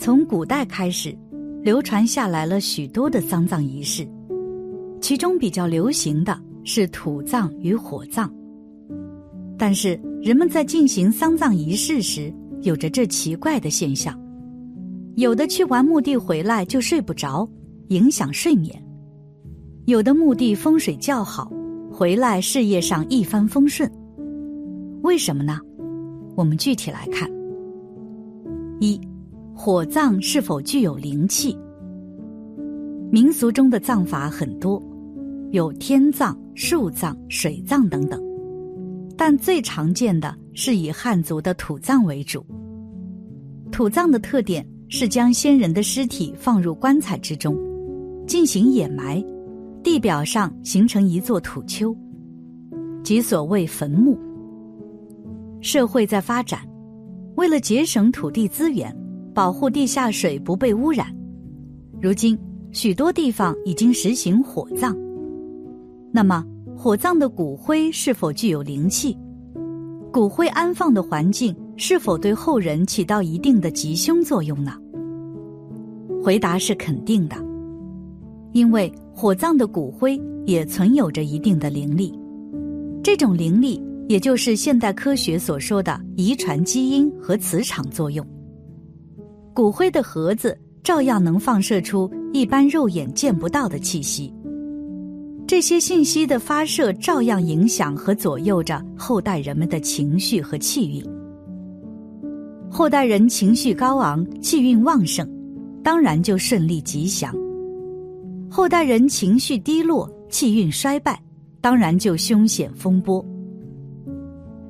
从古代开始，流传下来了许多的丧葬仪式，其中比较流行的是土葬与火葬。但是人们在进行丧葬仪式时，有着这奇怪的现象：有的去完墓地回来就睡不着，影响睡眠；有的墓地风水较好，回来事业上一帆风顺。为什么呢？我们具体来看：一。火葬是否具有灵气？民俗中的葬法很多，有天葬、树葬、水葬等等，但最常见的是以汉族的土葬为主。土葬的特点是将先人的尸体放入棺材之中，进行掩埋，地表上形成一座土丘，即所谓坟墓。社会在发展，为了节省土地资源。保护地下水不被污染，如今许多地方已经实行火葬。那么，火葬的骨灰是否具有灵气？骨灰安放的环境是否对后人起到一定的吉凶作用呢？回答是肯定的，因为火葬的骨灰也存有着一定的灵力。这种灵力，也就是现代科学所说的遗传基因和磁场作用。骨灰的盒子照样能放射出一般肉眼见不到的气息，这些信息的发射照样影响和左右着后代人们的情绪和气运。后代人情绪高昂、气运旺盛，当然就顺利吉祥；后代人情绪低落、气运衰败，当然就凶险风波。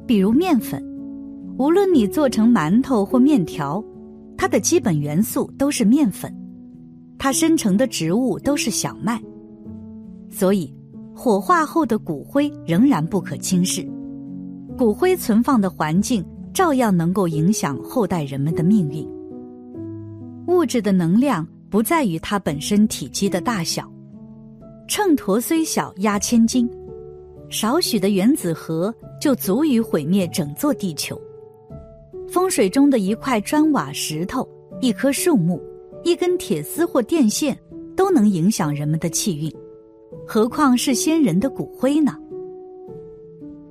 比如面粉，无论你做成馒头或面条。它的基本元素都是面粉，它生成的植物都是小麦，所以火化后的骨灰仍然不可轻视。骨灰存放的环境照样能够影响后代人们的命运。物质的能量不在于它本身体积的大小，秤砣虽小压千斤，少许的原子核就足以毁灭整座地球。风水中的一块砖瓦石头、一棵树木、一根铁丝或电线，都能影响人们的气运，何况是先人的骨灰呢？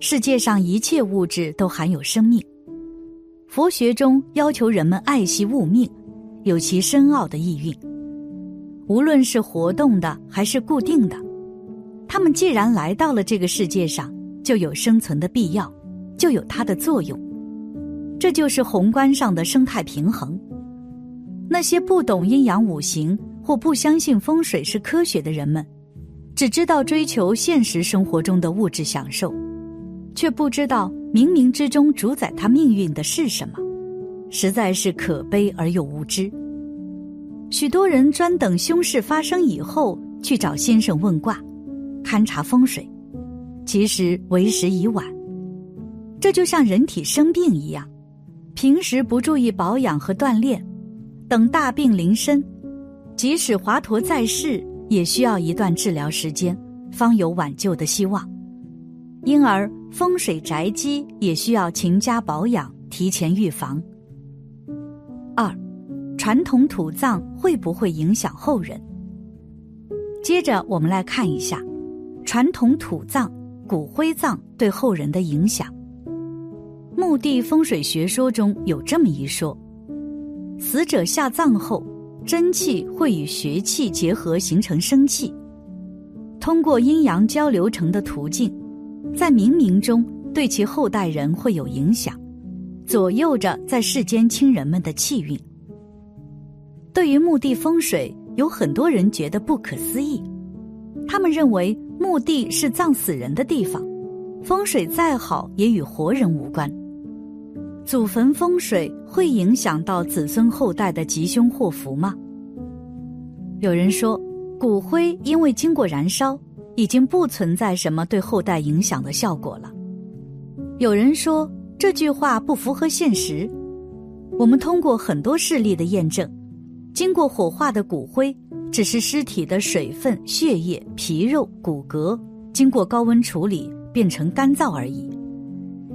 世界上一切物质都含有生命，佛学中要求人们爱惜物命，有其深奥的意蕴。无论是活动的还是固定的，他们既然来到了这个世界上，就有生存的必要，就有它的作用。这就是宏观上的生态平衡。那些不懂阴阳五行或不相信风水是科学的人们，只知道追求现实生活中的物质享受，却不知道冥冥之中主宰他命运的是什么，实在是可悲而又无知。许多人专等凶事发生以后去找先生问卦、勘察风水，其实为时已晚。这就像人体生病一样。平时不注意保养和锻炼，等大病临身，即使华佗在世，也需要一段治疗时间，方有挽救的希望。因而，风水宅基也需要勤加保养，提前预防。二，传统土葬会不会影响后人？接着，我们来看一下传统土葬、骨灰葬对后人的影响。墓地风水学说中有这么一说：死者下葬后，真气会与血气结合形成生气，通过阴阳交流成的途径，在冥冥中对其后代人会有影响，左右着在世间亲人们的气运。对于墓地风水，有很多人觉得不可思议，他们认为墓地是葬死人的地方，风水再好也与活人无关。祖坟风水会影响到子孙后代的吉凶祸福吗？有人说，骨灰因为经过燃烧，已经不存在什么对后代影响的效果了。有人说这句话不符合现实。我们通过很多事例的验证，经过火化的骨灰只是尸体的水分、血液、皮肉、骨骼经过高温处理变成干燥而已。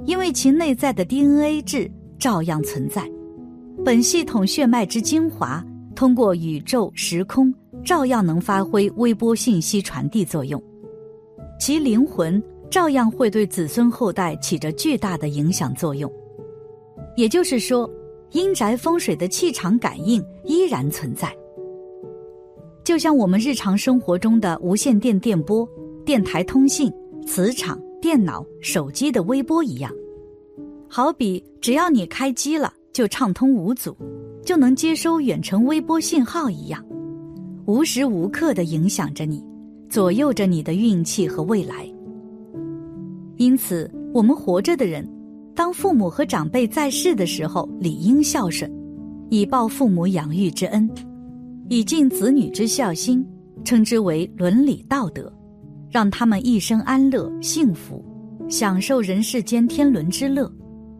因为其内在的 DNA 质照样存在，本系统血脉之精华，通过宇宙时空，照样能发挥微波信息传递作用，其灵魂照样会对子孙后代起着巨大的影响作用。也就是说，阴宅风水的气场感应依然存在，就像我们日常生活中的无线电电波、电台通信、磁场、电脑、手机的微波一样。好比只要你开机了，就畅通无阻，就能接收远程微波信号一样，无时无刻的影响着你，左右着你的运气和未来。因此，我们活着的人。当父母和长辈在世的时候，理应孝顺，以报父母养育之恩，以尽子女之孝心，称之为伦理道德，让他们一生安乐幸福，享受人世间天伦之乐，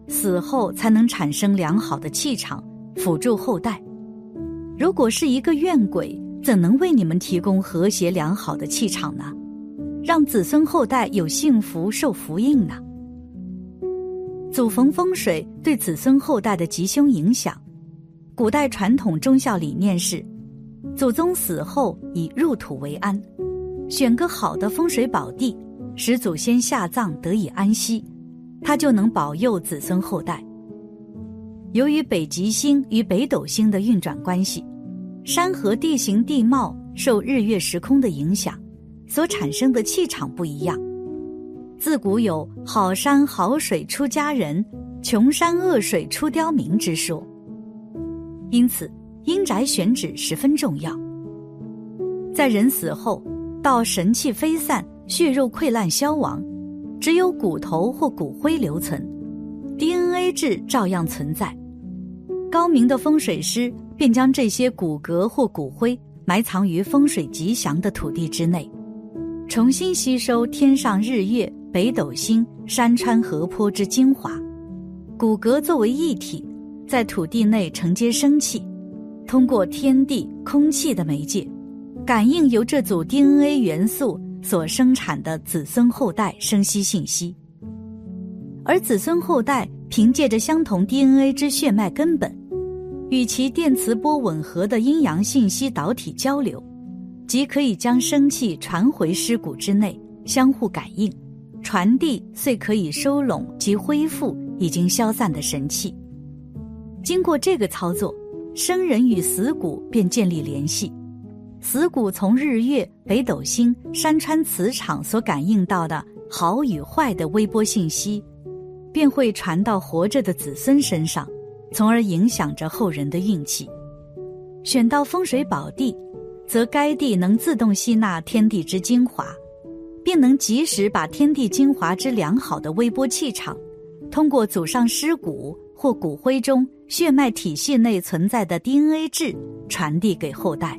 死后才能产生良好的气场，辅助后代。如果是一个怨鬼，怎能为你们提供和谐良好的气场呢？让子孙后代有幸福受福应呢？祖坟风水对子孙后代的吉凶影响，古代传统忠孝理念是：祖宗死后以入土为安，选个好的风水宝地，使祖先下葬得以安息，他就能保佑子孙后代。由于北极星与北斗星的运转关系，山河地形地貌受日月时空的影响，所产生的气场不一样。自古有“好山好水出佳人，穷山恶水出刁民”之说，因此阴宅选址十分重要。在人死后，到神气飞散、血肉溃烂消亡，只有骨头或骨灰留存，DNA 质照样存在。高明的风水师便将这些骨骼或骨灰埋藏于风水吉祥的土地之内，重新吸收天上日月。北斗星、山川、河坡之精华，骨骼作为一体，在土地内承接生气，通过天地空气的媒介，感应由这组 DNA 元素所生产的子孙后代生息信息。而子孙后代凭借着相同 DNA 之血脉根本，与其电磁波吻合的阴阳信息导体交流，即可以将生气传回尸骨之内，相互感应。传递遂可以收拢及恢复已经消散的神气。经过这个操作，生人与死骨便建立联系，死骨从日月、北斗星、山川磁场所感应到的好与坏的微波信息，便会传到活着的子孙身上，从而影响着后人的运气。选到风水宝地，则该地能自动吸纳天地之精华。便能及时把天地精华之良好的微波气场，通过祖上尸骨或骨灰中血脉体系内存在的 DNA 质传递给后代，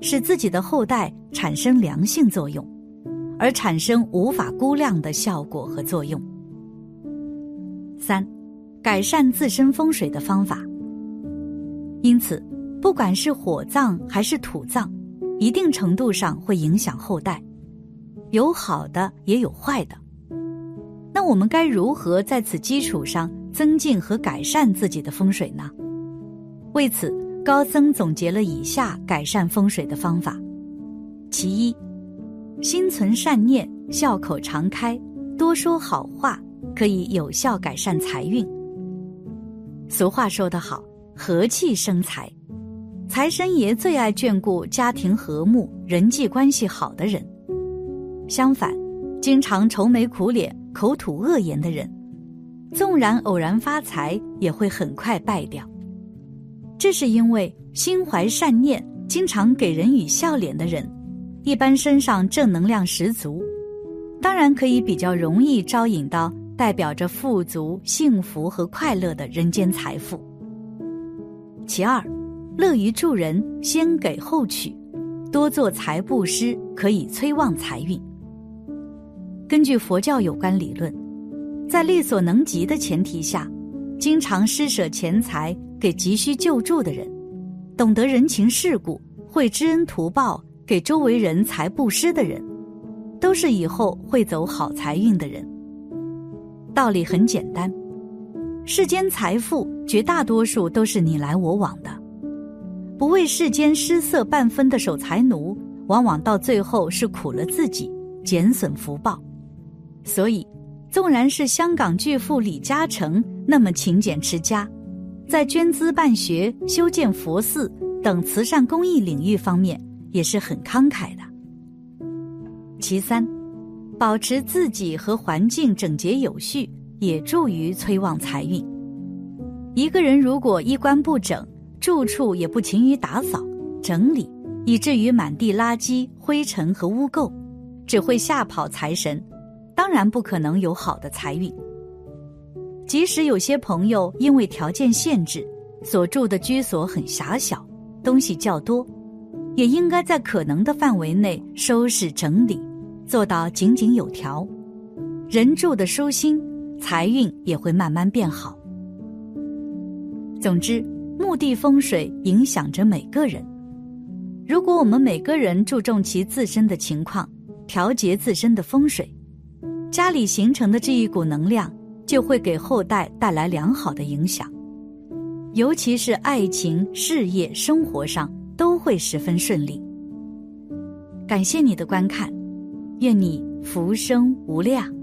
使自己的后代产生良性作用，而产生无法估量的效果和作用。三，改善自身风水的方法。因此，不管是火葬还是土葬，一定程度上会影响后代。有好的，也有坏的。那我们该如何在此基础上增进和改善自己的风水呢？为此，高僧总结了以下改善风水的方法：其一，心存善念，笑口常开，多说好话，可以有效改善财运。俗话说得好，和气生财，财神爷最爱眷顾家庭和睦、人际关系好的人。相反，经常愁眉苦脸、口吐恶言的人，纵然偶然发财，也会很快败掉。这是因为心怀善念、经常给人以笑脸的人，一般身上正能量十足，当然可以比较容易招引到代表着富足、幸福和快乐的人间财富。其二，乐于助人，先给后取，多做财布施，可以催旺财运。根据佛教有关理论，在力所能及的前提下，经常施舍钱财给急需救助的人，懂得人情世故、会知恩图报、给周围人财布施的人，都是以后会走好财运的人。道理很简单，世间财富绝大多数都是你来我往的，不为世间失色半分的守财奴，往往到最后是苦了自己，减损福报。所以，纵然是香港巨富李嘉诚那么勤俭持家，在捐资办学、修建佛寺等慈善公益领域方面也是很慷慨的。其三，保持自己和环境整洁有序。也助于催旺财运。一个人如果衣冠不整，住处也不勤于打扫整理，以至于满地垃圾、灰尘和污垢，只会吓跑财神，当然不可能有好的财运。即使有些朋友因为条件限制，所住的居所很狭小，东西较多，也应该在可能的范围内收拾整理，做到井井有条，人住的舒心。财运也会慢慢变好。总之，墓地风水影响着每个人。如果我们每个人注重其自身的情况，调节自身的风水，家里形成的这一股能量就会给后代带来良好的影响，尤其是爱情、事业、生活上都会十分顺利。感谢你的观看，愿你福生无量。